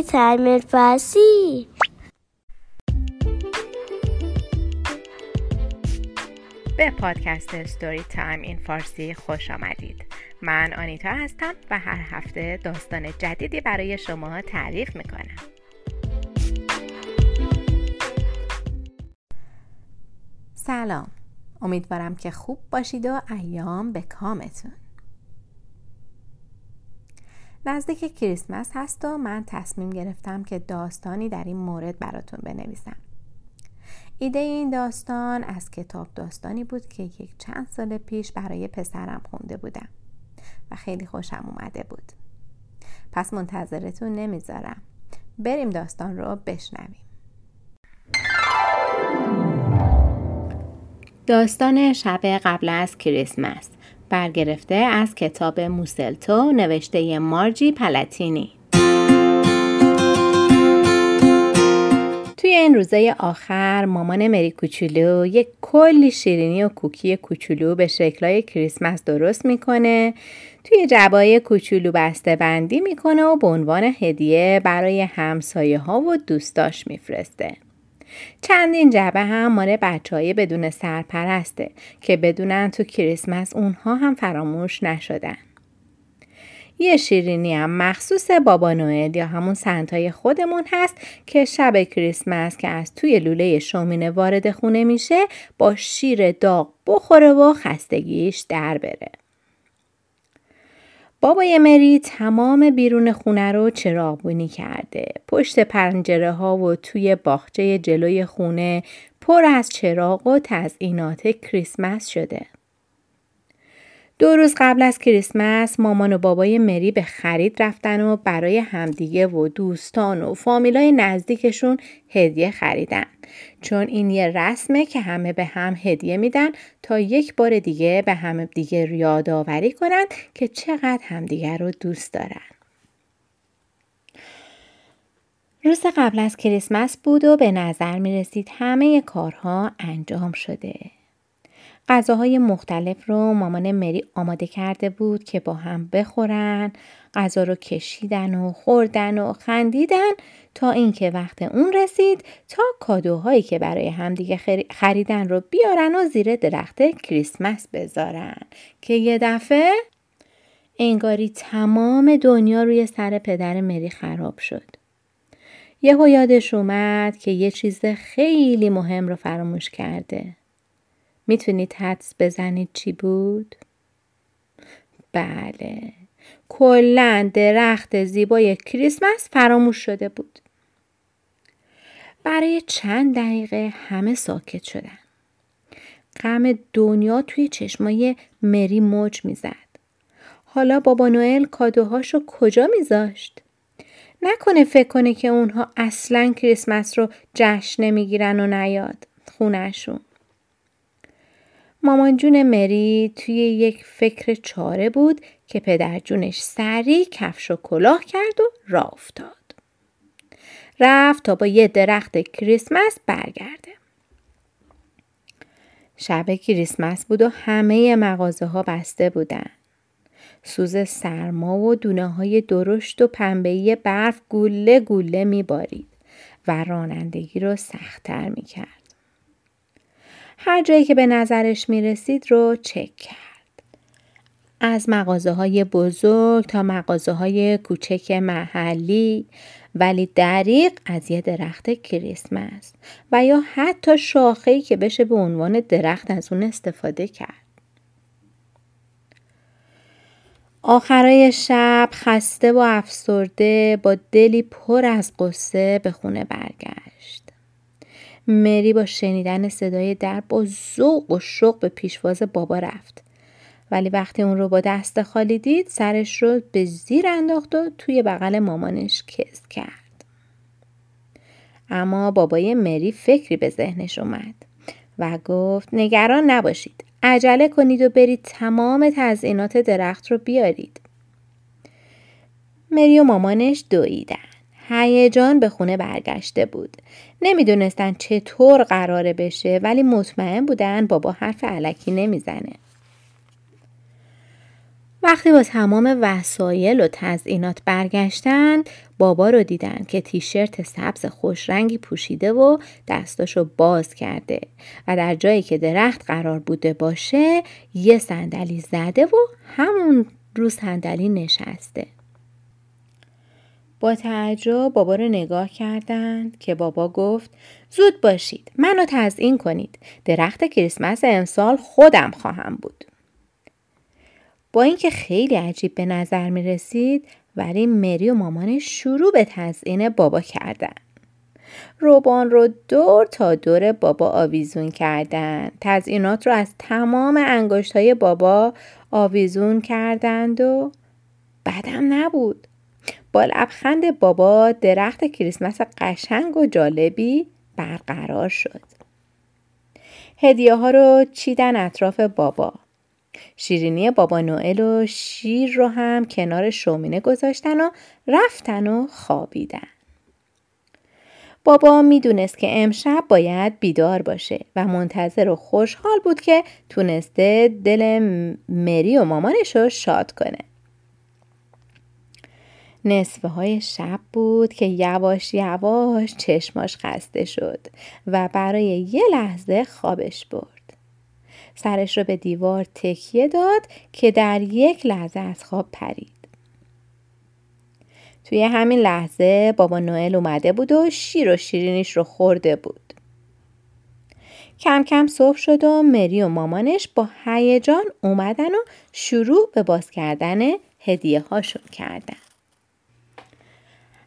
تایم فارسی به پادکست Story Time in Farsi خوش آمدید. من آنیتا هستم و هر هفته داستان جدیدی برای شما تعریف می‌کنم. سلام. امیدوارم که خوب باشید و ایام به کامتون. نزدیک کریسمس هست و من تصمیم گرفتم که داستانی در این مورد براتون بنویسم. ایده این داستان از کتاب داستانی بود که یک چند سال پیش برای پسرم خونده بودم و خیلی خوشم اومده بود. پس منتظرتون نمی‌ذارم. بریم داستان رو بشنویم. داستان شب قبل از کریسمس. برگرفته از کتاب موسلتو نوشته مارجی پلاتینی توی این روزای آخر مامان مری کوچولو یک کلی شیرینی و کوکی کوچولو به شکلای کریسمس درست می‌کنه توی جبای کوچولو بسته بندی می‌کنه و به عنوان هدیه برای همسایه ها و دوستاش میفرسته. چندین جبه هم مال بچه بدون سرپرسته که بدونن تو کریسمس اونها هم فراموش نشدن. یه شیرینی هم مخصوص بابا نوئل یا همون سنتای خودمون هست که شب کریسمس که از توی لوله شومینه وارد خونه میشه با شیر داغ بخوره و خستگیش در بره. بابای مری تمام بیرون خونه رو چراغبونی کرده. پشت پنجره ها و توی باغچه جلوی خونه پر از چراغ و تزئینات کریسمس شده. دو روز قبل از کریسمس مامان و بابای مری به خرید رفتن و برای همدیگه و دوستان و فامیلای نزدیکشون هدیه خریدن چون این یه رسمه که همه به هم هدیه میدن تا یک بار دیگه به هم دیگه یادآوری کنن که چقدر همدیگه رو دوست دارن روز قبل از کریسمس بود و به نظر می رسید همه کارها انجام شده. غذاهای مختلف رو مامان مری آماده کرده بود که با هم بخورن غذا رو کشیدن و خوردن و خندیدن تا اینکه وقت اون رسید تا کادوهایی که برای همدیگه خریدن رو بیارن و زیر درخت کریسمس بذارن که یه دفعه انگاری تمام دنیا روی سر پدر مری خراب شد. یهو یادش اومد که یه چیز خیلی مهم رو فراموش کرده. می‌تونید حدس بزنید چی بود؟ بله کلا درخت زیبای کریسمس فراموش شده بود. برای چند دقیقه همه ساکت شدن. غم دنیا توی چشمای مری موج می‌زد. حالا بابا نوئل کادوهاشو کجا میذاشت؟ نکنه فکر کنه که اونها اصلا کریسمس رو جشن نمی‌گیرن و نیاد خونهشون. مامان جون مری توی یک فکر چاره بود که پدر جونش سری کفش و کلاه کرد و راه افتاد. رفت تا با یه درخت کریسمس برگرده. شب کریسمس بود و همه مغازه ها بسته بودن. سوز سرما و دونه های درشت و پنبهی برف گوله گوله می بارید و رانندگی رو سختتر می کرد. هر جایی که به نظرش می رسید رو چک کرد. از مغازه های بزرگ تا مغازه های کوچک محلی ولی دریق از یه درخت کریسمس و یا حتی شاخه‌ای که بشه به عنوان درخت از اون استفاده کرد. آخرای شب خسته و افسرده با دلی پر از قصه به خونه برگشت. مری با شنیدن صدای در با ذوق و شوق به پیشواز بابا رفت. ولی وقتی اون رو با دست خالی دید سرش رو به زیر انداخت و توی بغل مامانش کس کرد. اما بابای مری فکری به ذهنش اومد و گفت نگران نباشید. عجله کنید و برید تمام تزئینات درخت رو بیارید. مری و مامانش دویدن. هیجان به خونه برگشته بود. نمی‌دونستن چطور قراره بشه ولی مطمئن بودن بابا حرف علکی نمی‌زنه. وقتی با تمام وسایل و تزئینات برگشتند بابا رو دیدن که تیشرت سبز خوش رنگی پوشیده و دستاشو باز کرده و در جایی که درخت قرار بوده باشه یه صندلی زده و همون رو صندلی نشسته با تعجب بابا رو نگاه کردند که بابا گفت زود باشید منو تزئین کنید درخت کریسمس امسال خودم خواهم بود. با اینکه خیلی عجیب به نظر می رسید ولی مری و مامانش شروع به تزئین بابا کردن. روبان رو دور تا دور بابا آویزون کردن. تزئینات رو از تمام انگشت های بابا آویزون کردند و بدم نبود. با لبخند بابا درخت کریسمس قشنگ و جالبی برقرار شد هدیه ها رو چیدن اطراف بابا شیرینی بابا نوئل و شیر رو هم کنار شومینه گذاشتن و رفتن و خوابیدن. بابا می‌دونست که امشب باید بیدار باشه و منتظر و خوشحال بود که تونسته دل مری و مامانش رو شاد کنه. نصفه های شب بود که یواش یواش چشماش خسته شد و برای یه لحظه خوابش برد. سرش رو به دیوار تکیه داد که در یک لحظه از خواب پرید. توی همین لحظه بابا نوئل اومده بود و شیر و شیرینیش رو خورده بود. کم کم صبح شد و مری و مامانش با هیجان اومدن و شروع به باز کردن هدیه هاشون کردن.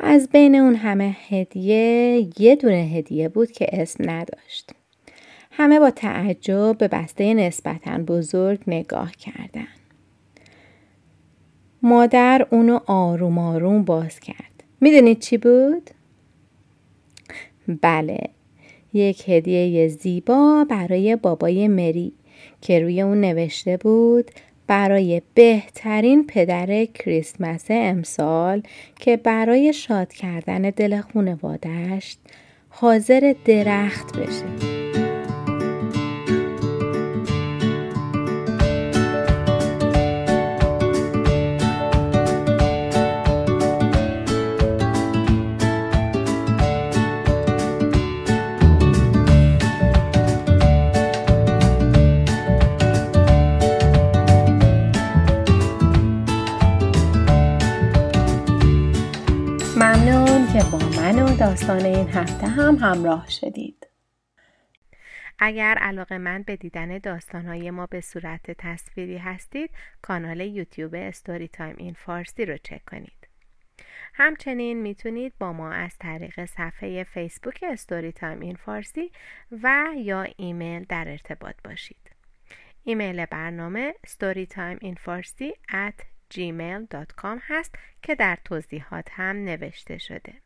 از بین اون همه هدیه یه دونه هدیه بود که اسم نداشت. همه با تعجب به بسته نسبتا بزرگ نگاه کردند. مادر اونو آروم آروم باز کرد. می‌دونید چی بود؟ بله یک هدیه زیبا برای بابای مری که روی اون نوشته بود برای بهترین پدر کریسمس امسال که برای شاد کردن دل خونوادش حاضر درخت بشه. داستان این هفته هم همراه شدید. اگر علاقه‌مند به دیدن داستانهای ما به صورت تصویری هستید کانال یوتیوب Story Time in Farsi رو چک کنید. همچنین می‌تونید با ما از طریق صفحه فیسبوک Story Time in Farsi و یا ایمیل در ارتباط باشید. ایمیل برنامه storytimeinfarsi at gmail.com هست که در توضیحات هم نوشته شده.